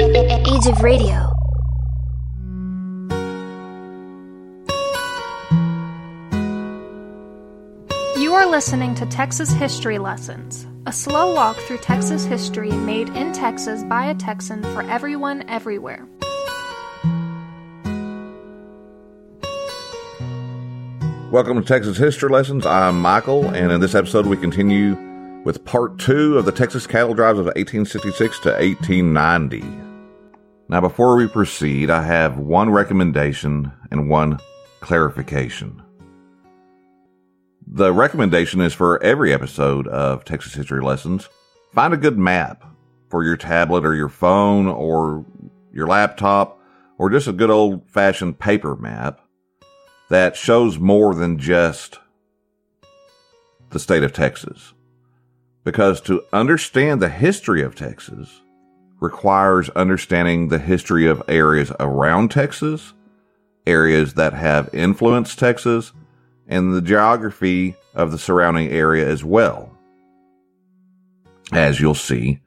Age of Radio. You are listening to Texas History Lessons, a slow walk through Texas history made in Texas by a Texan for everyone everywhere. Welcome to Texas History Lessons. I'm Michael, and in this episode, we continue with part two of the Texas cattle drives of 1866 to 1890. Now, before we proceed, I have one recommendation and one clarification. The recommendation is for every episode of Texas History Lessons, find a good map for your tablet or your phone or your laptop or just a good old fashioned paper map that shows more than just the state of Texas. Because to understand the history of Texas requires understanding the history of areas around Texas, areas that have influenced Texas, and the geography of the surrounding area as well. As you'll see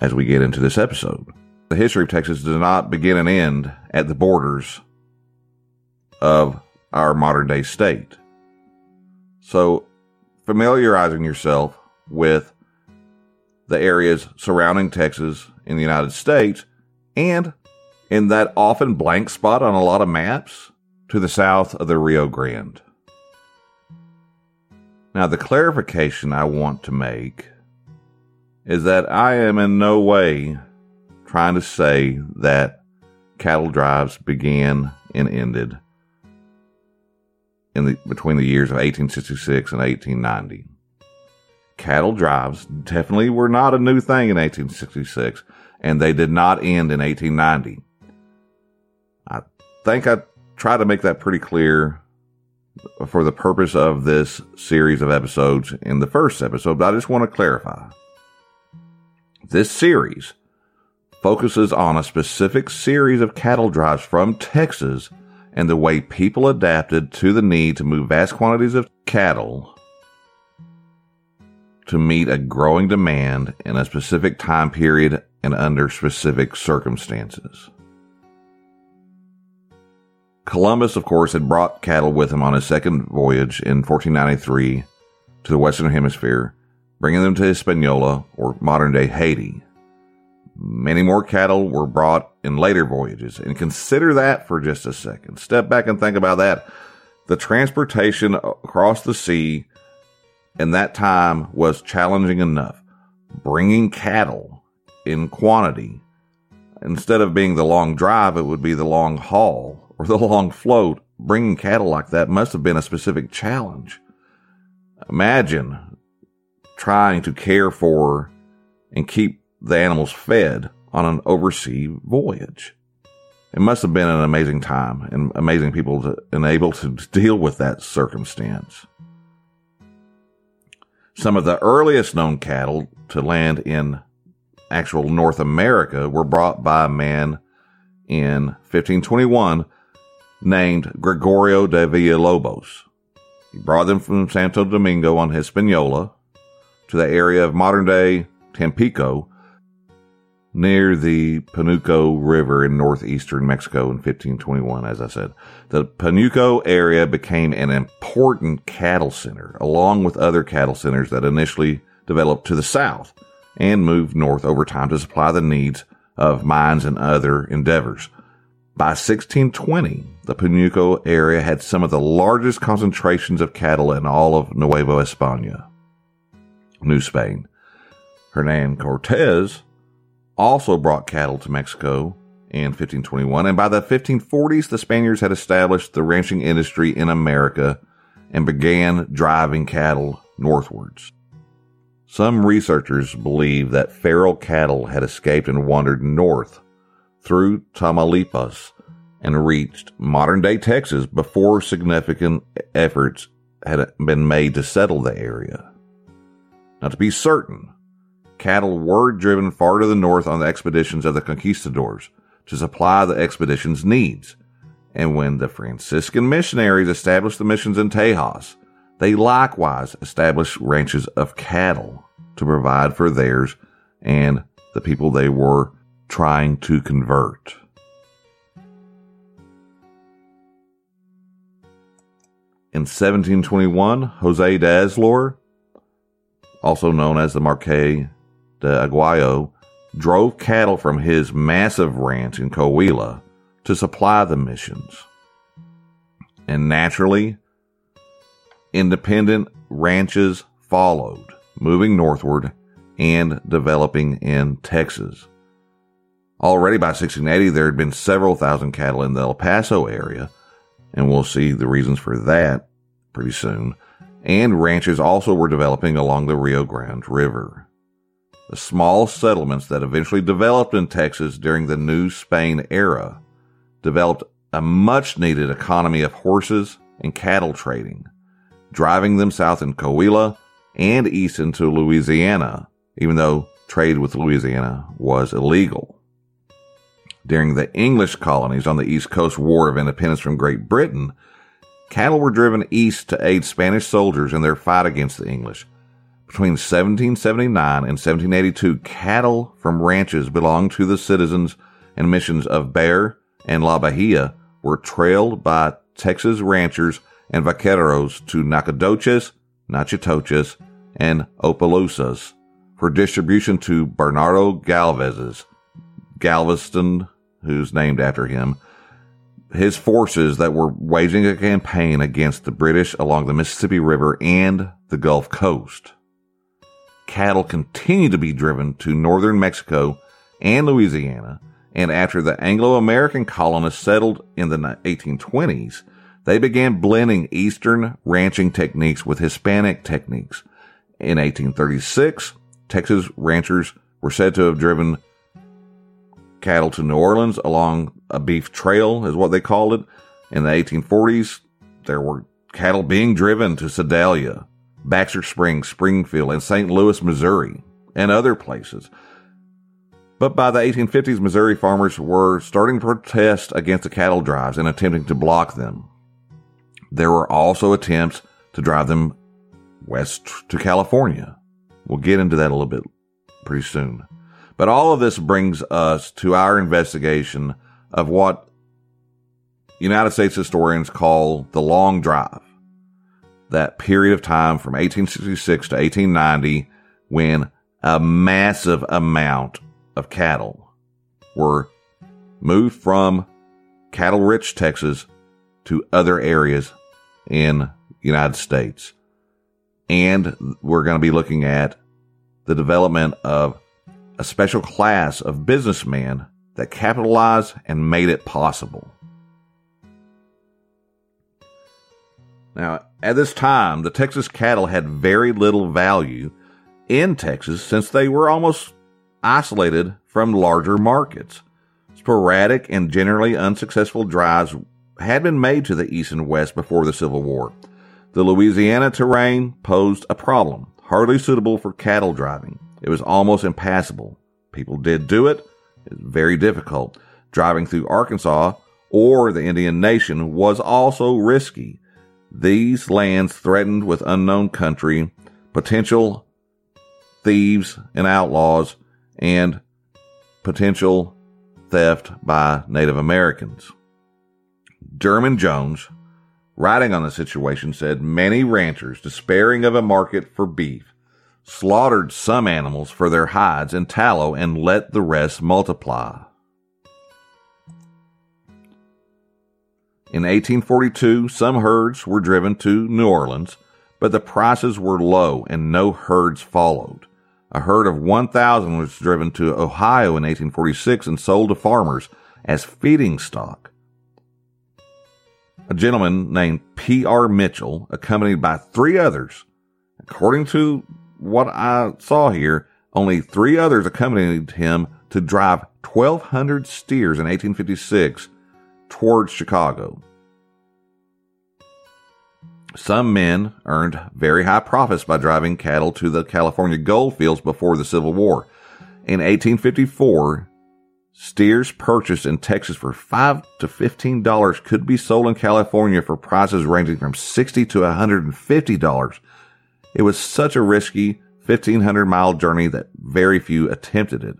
as we get into this episode. The history of Texas does not begin and end at the borders of our modern day state. So, familiarizing yourself with the areas surrounding Texas in the United States and in that often blank spot on a lot of maps to the south of the Rio Grande. Now, the clarification I want to make is that I am in no way trying to say that cattle drives began and ended in the between the years of 1866 and 1890 cattle drives definitely were not a new thing in 1866, and they did not end in 1890. I think I tried to make that pretty clear for the purpose of this series of episodes in the first episode, but I just want to clarify. This series focuses on a specific series of cattle drives from Texas and the way people adapted to the need to move vast quantities of cattle to meet a growing demand in a specific time period and under specific circumstances. Columbus, of course, had brought cattle with him on his second voyage in 1493 to the Western Hemisphere, bringing them to Hispaniola, or modern day Haiti. Many more cattle were brought in later voyages, and consider that for just a second. Step back and think about that. The transportation across the sea in that time was challenging enough. Bringing cattle in quantity, instead of being the long drive, it would be the long haul or the long float. Bringing cattle like that must have been a specific challenge. Imagine trying to care for and keep the animals fed on an overseas voyage. It must have been an amazing time and amazing people to, and able to deal with that circumstance. Some of the earliest known cattle to land in actual North America were brought by a man in 1521 named Gregorio de Villalobos. He brought them from Santo Domingo on Hispaniola to the area of modern day Tampico near the Panuco River in northeastern Mexico in 1521, as I said. The Panuco area became an important cattle center, along with other cattle centers that initially developed to the south and moved north over time to supply the needs of mines and other endeavors. By 1620, the Panuco area had some of the largest concentrations of cattle in all of Nueva España, New Spain. Hernan Cortez also brought cattle to Mexico in 1521, and by the 1540s, the Spaniards had established the ranching industry in America and began driving cattle northwards. Some researchers believe that feral cattle had escaped and wandered north through Tamaulipas and reached modern day Texas before significant efforts had been made to settle the area. Now, to be certain, cattle were driven far to the north on the expeditions of the conquistadors to supply the expedition's needs. And when the Franciscan missionaries established the missions in Tejas, they likewise established ranches of cattle to provide for theirs and the people they were trying to convert. In 1721, Jose de Azlor, also known as the Marqués de Aguayo, drove cattle from his massive ranch in Coahuila to supply the missions. And naturally, independent ranches followed moving northward and developing in Texas. Already by 1680, there had been several thousand cattle in the El Paso area, and we'll see the reasons for that pretty soon. And ranches also were developing along the Rio Grande River. The small settlements that eventually developed in Texas during the New Spain era developed a much needed economy of horses and cattle trading, driving them south in Coahuila and east into Louisiana, even though trade with Louisiana was illegal. During the English colonies on the East Coast War of Independence from Great Britain, cattle were driven east to aid Spanish soldiers in their fight against the English. Between 1779 and 1782, cattle from ranches belonging to the citizens and missions of Bexar and La Bahia were trailed by Texas ranchers and vaqueros to Nacogdoches, Natchitoches, and Opelousas for distribution to Bernardo Galvez's Galveston, who's named after him, his forces that were waging a campaign against the British along the Mississippi River and the Gulf Coast. Cattle continued to be driven to northern Mexico and Louisiana, and after the Anglo-American colonists settled in the 1820s, they began blending Eastern ranching techniques with Hispanic techniques. In 1836, Texas ranchers were said to have driven cattle to New Orleans along a beef trail, is what they called it. In the 1840s, there were cattle being driven to Sedalia, Baxter Springs, Springfield, and St. Louis, Missouri, and other places. But by the 1850s, Missouri farmers were starting to protest against the cattle drives and attempting to block them. There were also attempts to drive them west to California. We'll get into that a little bit pretty soon. But all of this brings us to our investigation of what United States historians call the long drive. That period of time from 1866 to 1890 when a massive amount of cattle were moved from cattle rich Texas to other areas in the United States. And we're going to be looking at the development of a special class of businessmen that capitalized and made it possible. Now, at this time, the Texas cattle had very little value in Texas since they were almost isolated from larger markets. Sporadic and generally unsuccessful drives had been made to the east and west before the Civil War. The Louisiana terrain posed a problem, hardly suitable for cattle driving. It was almost impassable. People did do it. It was very difficult. Driving through Arkansas or the Indian Nation was also risky. These lands threatened with unknown country, potential thieves and outlaws, and potential theft by Native Americans. Dermon Jones, writing on the situation, said many ranchers, despairing of a market for beef, slaughtered some animals for their hides and tallow and let the rest multiply. In 1842, some herds were driven to New Orleans, but the prices were low and no herds followed. A herd of 1,000 was driven to Ohio in 1846 and sold to farmers as feeding stock. A gentleman named P.R. Mitchell, accompanied by three others, according to what I saw here, only three others accompanied him to drive 1,200 steers in 1856 towards Chicago. Some men earned very high profits by driving cattle to the California gold fields before the Civil War. In 1854, steers purchased in Texas for five to fifteen dollars could be sold in California for prices ranging from sixty to hundred and fifty dollars. It was such a risky 1500 mile journey that very few attempted it.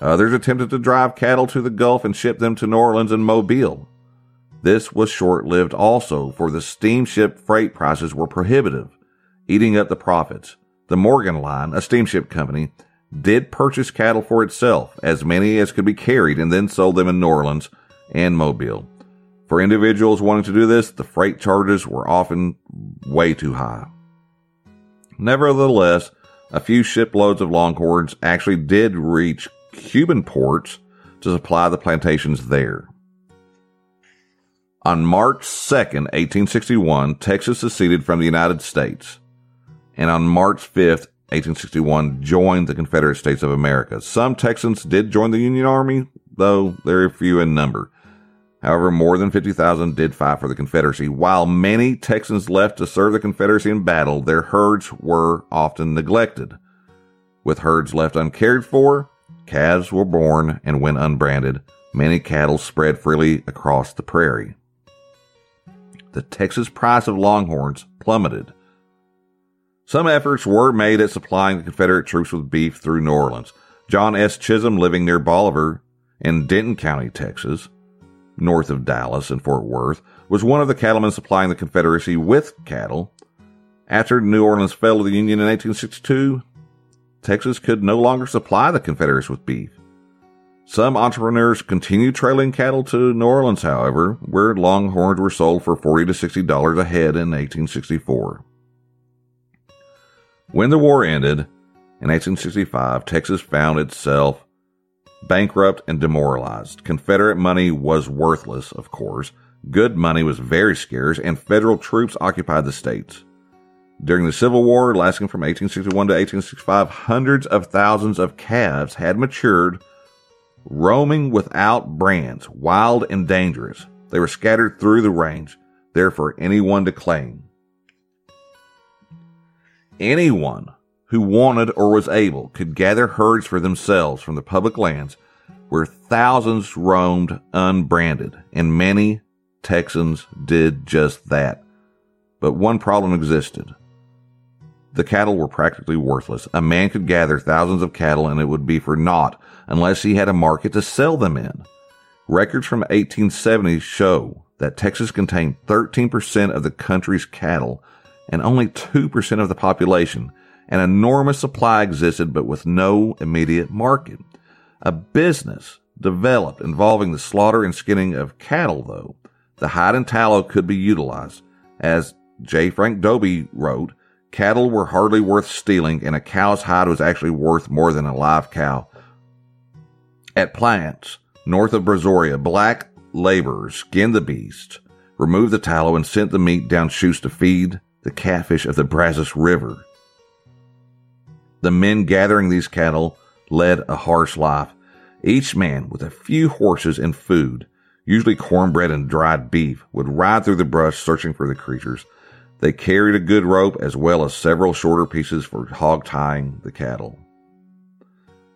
Others attempted to drive cattle to the Gulf and ship them to New Orleans and Mobile. This was short lived also, for the steamship freight prices were prohibitive, eating up the profits. The Morgan Line, a steamship company, did purchase cattle for itself, as many as could be carried, and then sold them in New Orleans and Mobile. For individuals wanting to do this, the freight charges were often way too high. Nevertheless, a few shiploads of longhorns actually did reach Cuban ports to supply the plantations there. On March 2nd, 1861, Texas seceded from the United States, and on March 5th, 1861, joined the Confederate States of America. Some Texans did join the Union Army, though they're few in number. However, more than 50,000 did fight for the Confederacy. While many Texans left to serve the Confederacy in battle, their herds were often neglected. With herds left uncared for, calves were born, and when unbranded, many cattle spread freely across the prairie. The Texas price of longhorns plummeted. Some efforts were made at supplying the Confederate troops with beef through New Orleans. John S. Chisum, living near Bolivar in Denton County, Texas, north of Dallas and Fort Worth, was one of the cattlemen supplying the Confederacy with cattle. After New Orleans fell to the Union in 1862, Texas could no longer supply the Confederates with beef. Some entrepreneurs continued trailing cattle to New Orleans, however, where longhorns were sold for 40 to $60 a head in 1864. When the war ended in 1865, Texas found itself bankrupt and demoralized. Confederate money was worthless, of course. Good money was very scarce, and federal troops occupied the states. During the Civil War, lasting from 1861 to 1865, hundreds of thousands of calves had matured, roaming without brands, wild and dangerous. They were scattered through the range, there for anyone to claim. Anyone who wanted or was able could gather herds for themselves from the public lands where thousands roamed unbranded, and many Texans did just that. But one problem existed. The cattle were practically worthless. A man could gather thousands of cattle and it would be for naught unless he had a market to sell them in. Records from 1870 show that Texas contained 13% of the country's cattle and only 2% of the population, an enormous supply existed, but with no immediate market. A business developed involving the slaughter and skinning of cattle, though. The hide and tallow could be utilized. As J. Frank Dobie wrote, cattle were hardly worth stealing, and a cow's hide was actually worth more than a live cow. At plants north of Brazoria, black laborers skinned the beast, removed the tallow, and sent the meat down chutes to feed the catfish of the Brazos River. The men gathering these cattle led a harsh life, each man with a few horses and food, usually cornbread and dried beef, would ride through the brush searching for the creatures. They carried a good rope as well as several shorter pieces for hog tying the cattle.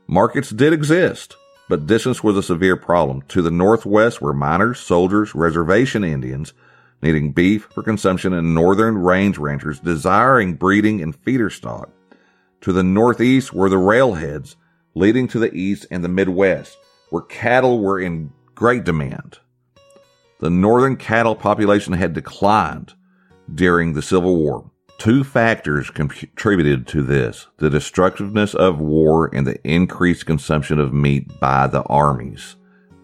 Markets did exist, but distance was a severe problem. To the northwest were miners, soldiers, reservation Indians, needing beef for consumption, and northern range ranchers desiring breeding and feeder stock. To the northeast were the railheads leading to the east and the Midwest, where cattle were in great demand. The northern cattle population had declined during the Civil War. Two factors contributed to this the destructiveness of war and the increased consumption of meat by the armies.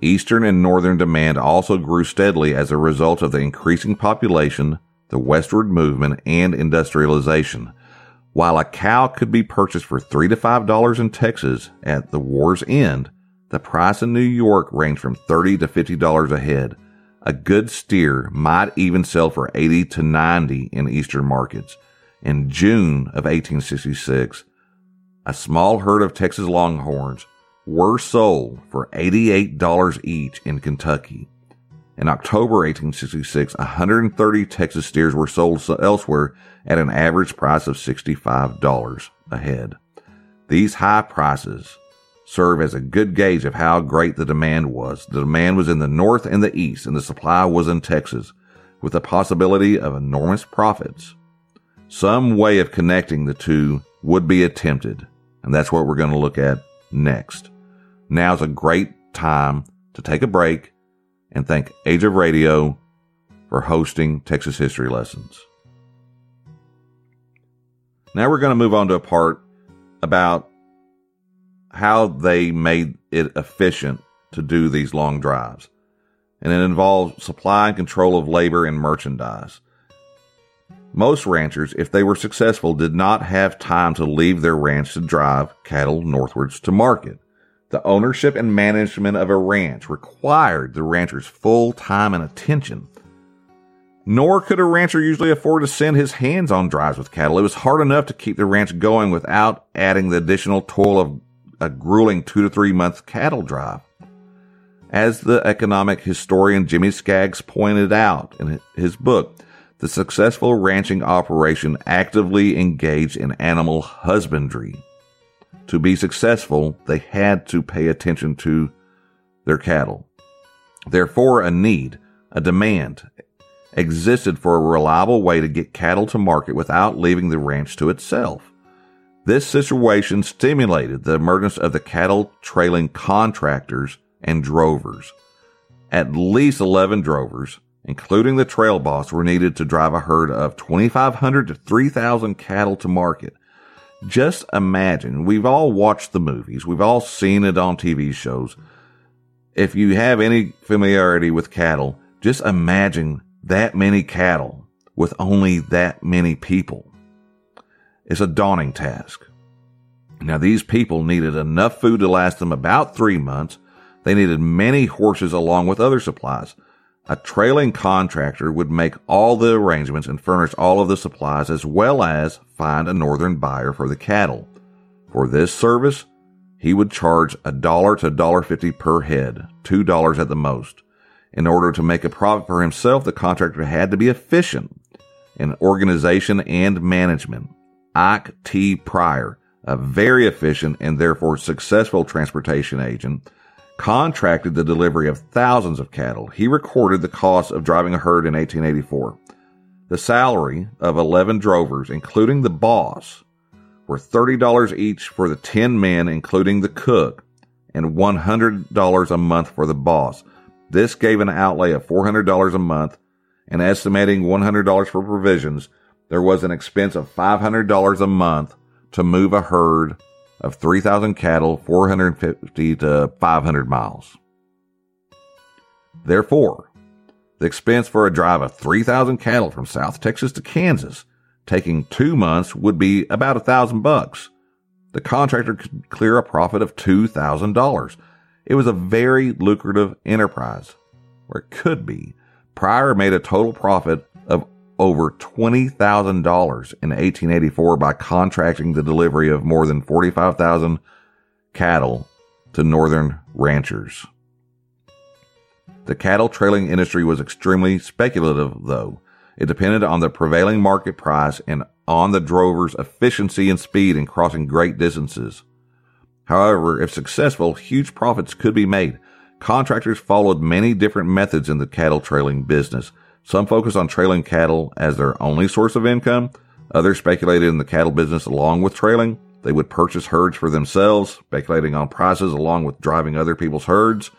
Eastern and northern demand also grew steadily as a result of the increasing population, the westward movement, and industrialization. While a cow could be purchased for three to five dollars in Texas at the war's end, the price in New York ranged from thirty to fifty dollars a head. A good steer might even sell for 80 to 90 in eastern markets. In June of 1866, a small herd of Texas Longhorns were sold for $88 each in Kentucky. In October 1866, 130 Texas steers were sold elsewhere at an average price of $65 a head. These high prices serve as a good gauge of how great the demand was. The demand was in the north and the east, and the supply was in Texas, with the possibility of enormous profits. Some way of connecting the two would be attempted, and that's what we're going to look at next. Now is a great time to take a break and thank Age of Radio for hosting Texas History Lessons. Now we're going to move on to a part about how they made it efficient to do these long drives. And it involved supply and control of labor and merchandise. Most ranchers, if they were successful, did not have time to leave their ranch to drive cattle northwards to market. The ownership and management of a ranch required the rancher's full time and attention. Nor could a rancher usually afford to send his hands on drives with cattle. It was hard enough to keep the ranch going without adding the additional toil of a grueling two to three month cattle drive. As the economic historian Jimmy Skaggs pointed out in his book, the successful ranching operation actively engaged in animal husbandry. To be successful, they had to pay attention to their cattle. Therefore, a need, a demand, existed for a reliable way to get cattle to market without leaving the ranch to itself. This situation stimulated the emergence of the cattle trailing contractors and drovers. At least 11 drovers, including the trail boss, were needed to drive a herd of 2,500 to 3,000 cattle to market. Just imagine, we've all watched the movies, we've all seen it on TV shows. If you have any familiarity with cattle, just imagine that many cattle with only that many people. It's a daunting task. Now, these people needed enough food to last them about three months. They needed many horses along with other supplies. A trailing contractor would make all the arrangements and furnish all of the supplies as well as find a northern buyer for the cattle. For this service, he would charge a dollar to dollar fifty per head, two dollars at the most. In order to make a profit for himself, the contractor had to be efficient in organization and management. Ike T. Pryor, a very efficient and therefore successful transportation agent, contracted the delivery of thousands of cattle. He recorded the cost of driving a herd in 1884. The salary of 11 drovers, including the boss, were $30 each for the 10 men, including the cook, and $100 a month for the boss. This gave an outlay of $400 a month, and estimating $100 for provisions, there was an expense of $500 a month to move a herd of 3,000 cattle 450 to 500 miles. Therefore, the expense for a drive of 3,000 cattle from South Texas to Kansas, taking two months, would be about a thousand bucks. The contractor could clear a profit of $2,000. It was a very lucrative enterprise, or it could be. Pryor made a total profit of over $20,000 in 1884 by contracting the delivery of more than 45,000 cattle to northern ranchers. The cattle trailing industry was extremely speculative, though. It depended on the prevailing market price and on the drover's efficiency and speed in crossing great distances. However, if successful, huge profits could be made. Contractors followed many different methods in the cattle trailing business. Some focused on trailing cattle as their only source of income. Others speculated in the cattle business along with trailing. They would purchase herds for themselves, speculating on prices along with driving other people's herds.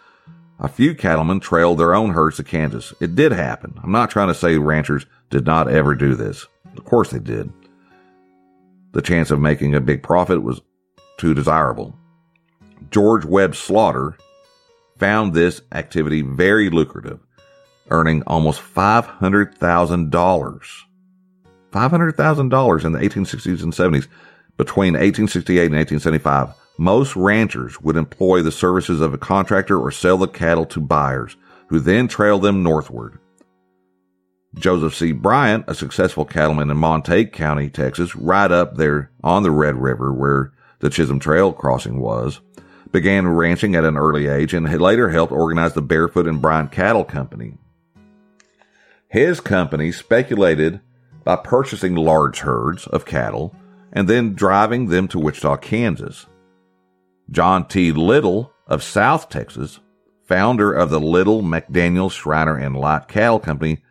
A few cattlemen trailed their own herds to Kansas. It did happen. I'm not trying to say ranchers did not ever do this. Of course they did. the chance of making a big profit was too desirable. George Webb Slaughter found this activity very lucrative, earning almost $500,000. $500,000 in the 1860s and 70s. Between 1868 and 1875, most ranchers would employ the services of a contractor or sell the cattle to buyers, who then trail them northward. Joseph C. Bryant, a successful cattleman in Montague County, Texas, right up there on the Red River where the Chisholm Trail crossing was, began ranching at an early age and later helped organize the Barefoot and Bryant Cattle Company. His company speculated by purchasing large herds of cattle and then driving them to Wichita, Kansas. John T. Lytle of South Texas, founder of the Lytle McDaniel Schreiner and Light Cattle Company,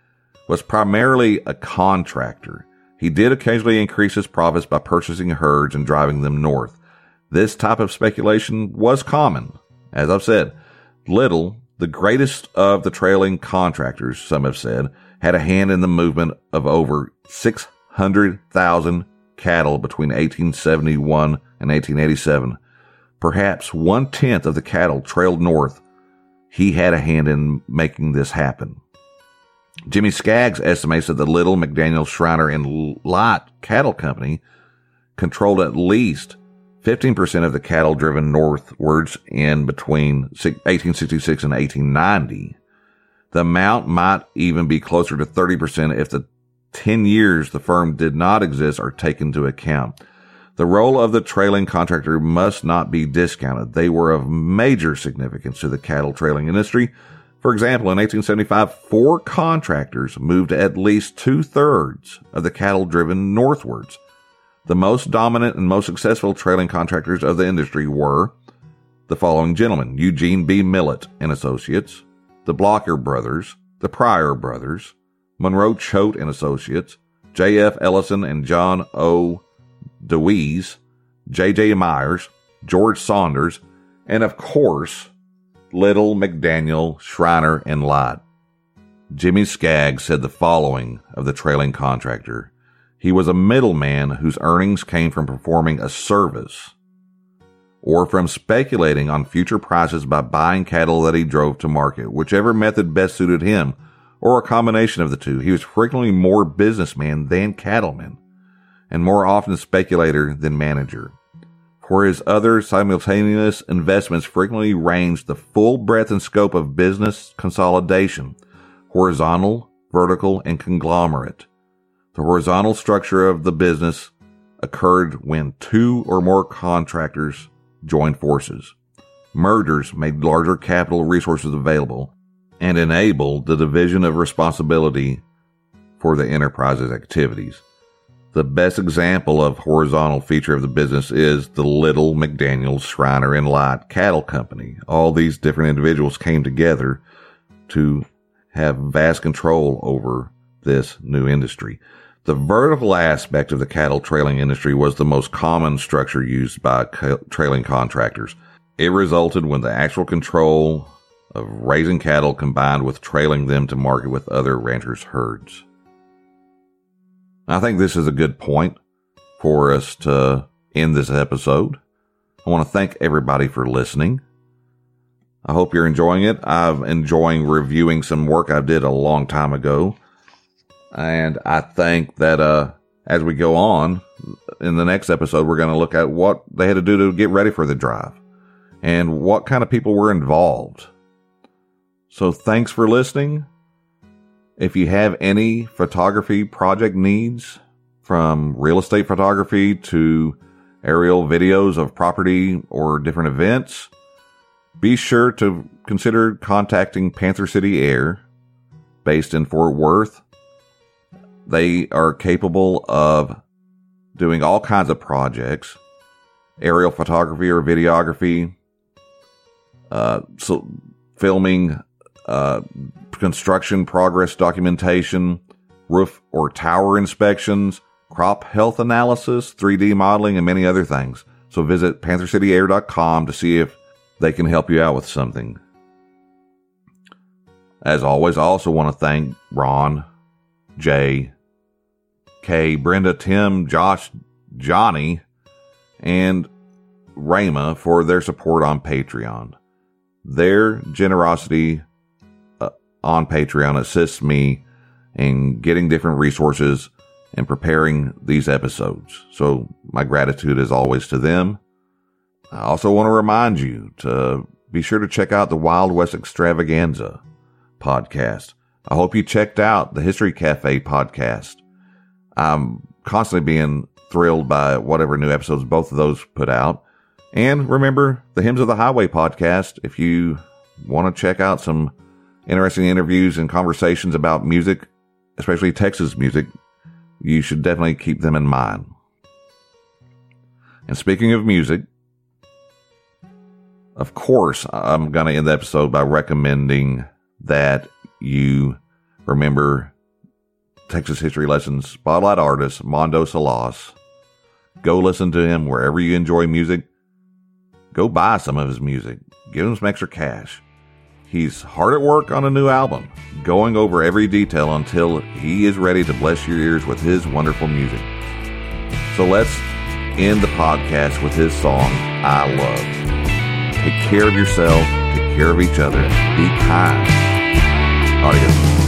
was primarily a contractor. He did occasionally increase his profits by purchasing herds and driving them north. This type of speculation was common. As I've said, Lytle, the greatest of the trailing contractors, some have said, had a hand in the movement of over 600,000 cattle between 1871 and 1887. Perhaps one tenth of the cattle trailed north. He had a hand in making this happen. Jimmy Skaggs estimates that the Lytle McDaniel Schreiner and Light Cattle Company controlled at least 15% of the cattle driven northwards in between 1866 and 1890. The amount might even be closer to 30% if the 10 years the firm did not exist are taken into account. The role of the trailing contractor must not be discounted. They were of major significance to the cattle trailing industry, for example, in 1875, four contractors moved at least two thirds of the cattle driven northwards. The most dominant and most successful trailing contractors of the industry were the following gentlemen Eugene B. Millett and Associates, the Blocker Brothers, the Pryor Brothers, Monroe Choate and Associates, J.F. Ellison and John O. Dewees, J.J. Myers, George Saunders, and of course, Lytle, McDaniel, Schreiner, and Light. Jimmy Skaggs said the following of the trailing contractor. He was a middleman whose earnings came from performing a service or from speculating on future prices by buying cattle that he drove to market, whichever method best suited him, or a combination of the two. He was frequently more businessman than cattleman, and more often speculator than manager where his other simultaneous investments frequently ranged the full breadth and scope of business consolidation, horizontal, vertical, and conglomerate. The horizontal structure of the business occurred when two or more contractors joined forces. Mergers made larger capital resources available and enabled the division of responsibility for the enterprise's activities. The best example of horizontal feature of the business is the Lytle McDaniel Schreiner and Light Cattle Company. All these different individuals came together to have vast control over this new industry. The vertical aspect of the cattle trailing industry was the most common structure used by trailing contractors. It resulted when the actual control of raising cattle combined with trailing them to market with other ranchers' herds. I think this is a good point for us to end this episode. I want to thank everybody for listening. I hope you're enjoying it. I'm enjoying reviewing some work I did a long time ago. And I think that, uh, as we go on in the next episode, we're going to look at what they had to do to get ready for the drive and what kind of people were involved. So thanks for listening. If you have any photography project needs, from real estate photography to aerial videos of property or different events, be sure to consider contacting Panther City Air, based in Fort Worth. They are capable of doing all kinds of projects, aerial photography or videography, uh, so filming uh, construction progress documentation, roof or tower inspections, crop health analysis, 3D modeling, and many other things. So visit panthercityair.com to see if they can help you out with something. As always, I also want to thank Ron, Jay, Kay, Brenda, Tim, Josh, Johnny, and Rama for their support on Patreon. Their generosity uh, on Patreon assists me in getting different resources and preparing these episodes. So my gratitude is always to them. I also want to remind you to be sure to check out the Wild West Extravaganza podcast. I hope you checked out the History Cafe podcast. I'm constantly being thrilled by whatever new episodes both of those put out. And remember the Hymns of the Highway podcast if you want to check out some interesting interviews and conversations about music, especially Texas music, you should definitely keep them in mind. And speaking of music, of course, I'm going to end the episode by recommending that you remember Texas History Lessons spotlight artist Mondo Salas. Go listen to him wherever you enjoy music. Go buy some of his music. Give him some extra cash. He's hard at work on a new album, going over every detail until he is ready to bless your ears with his wonderful music. So let's end the podcast with his song, I Love. Take care of yourself, take care of each other, be kind. Adios.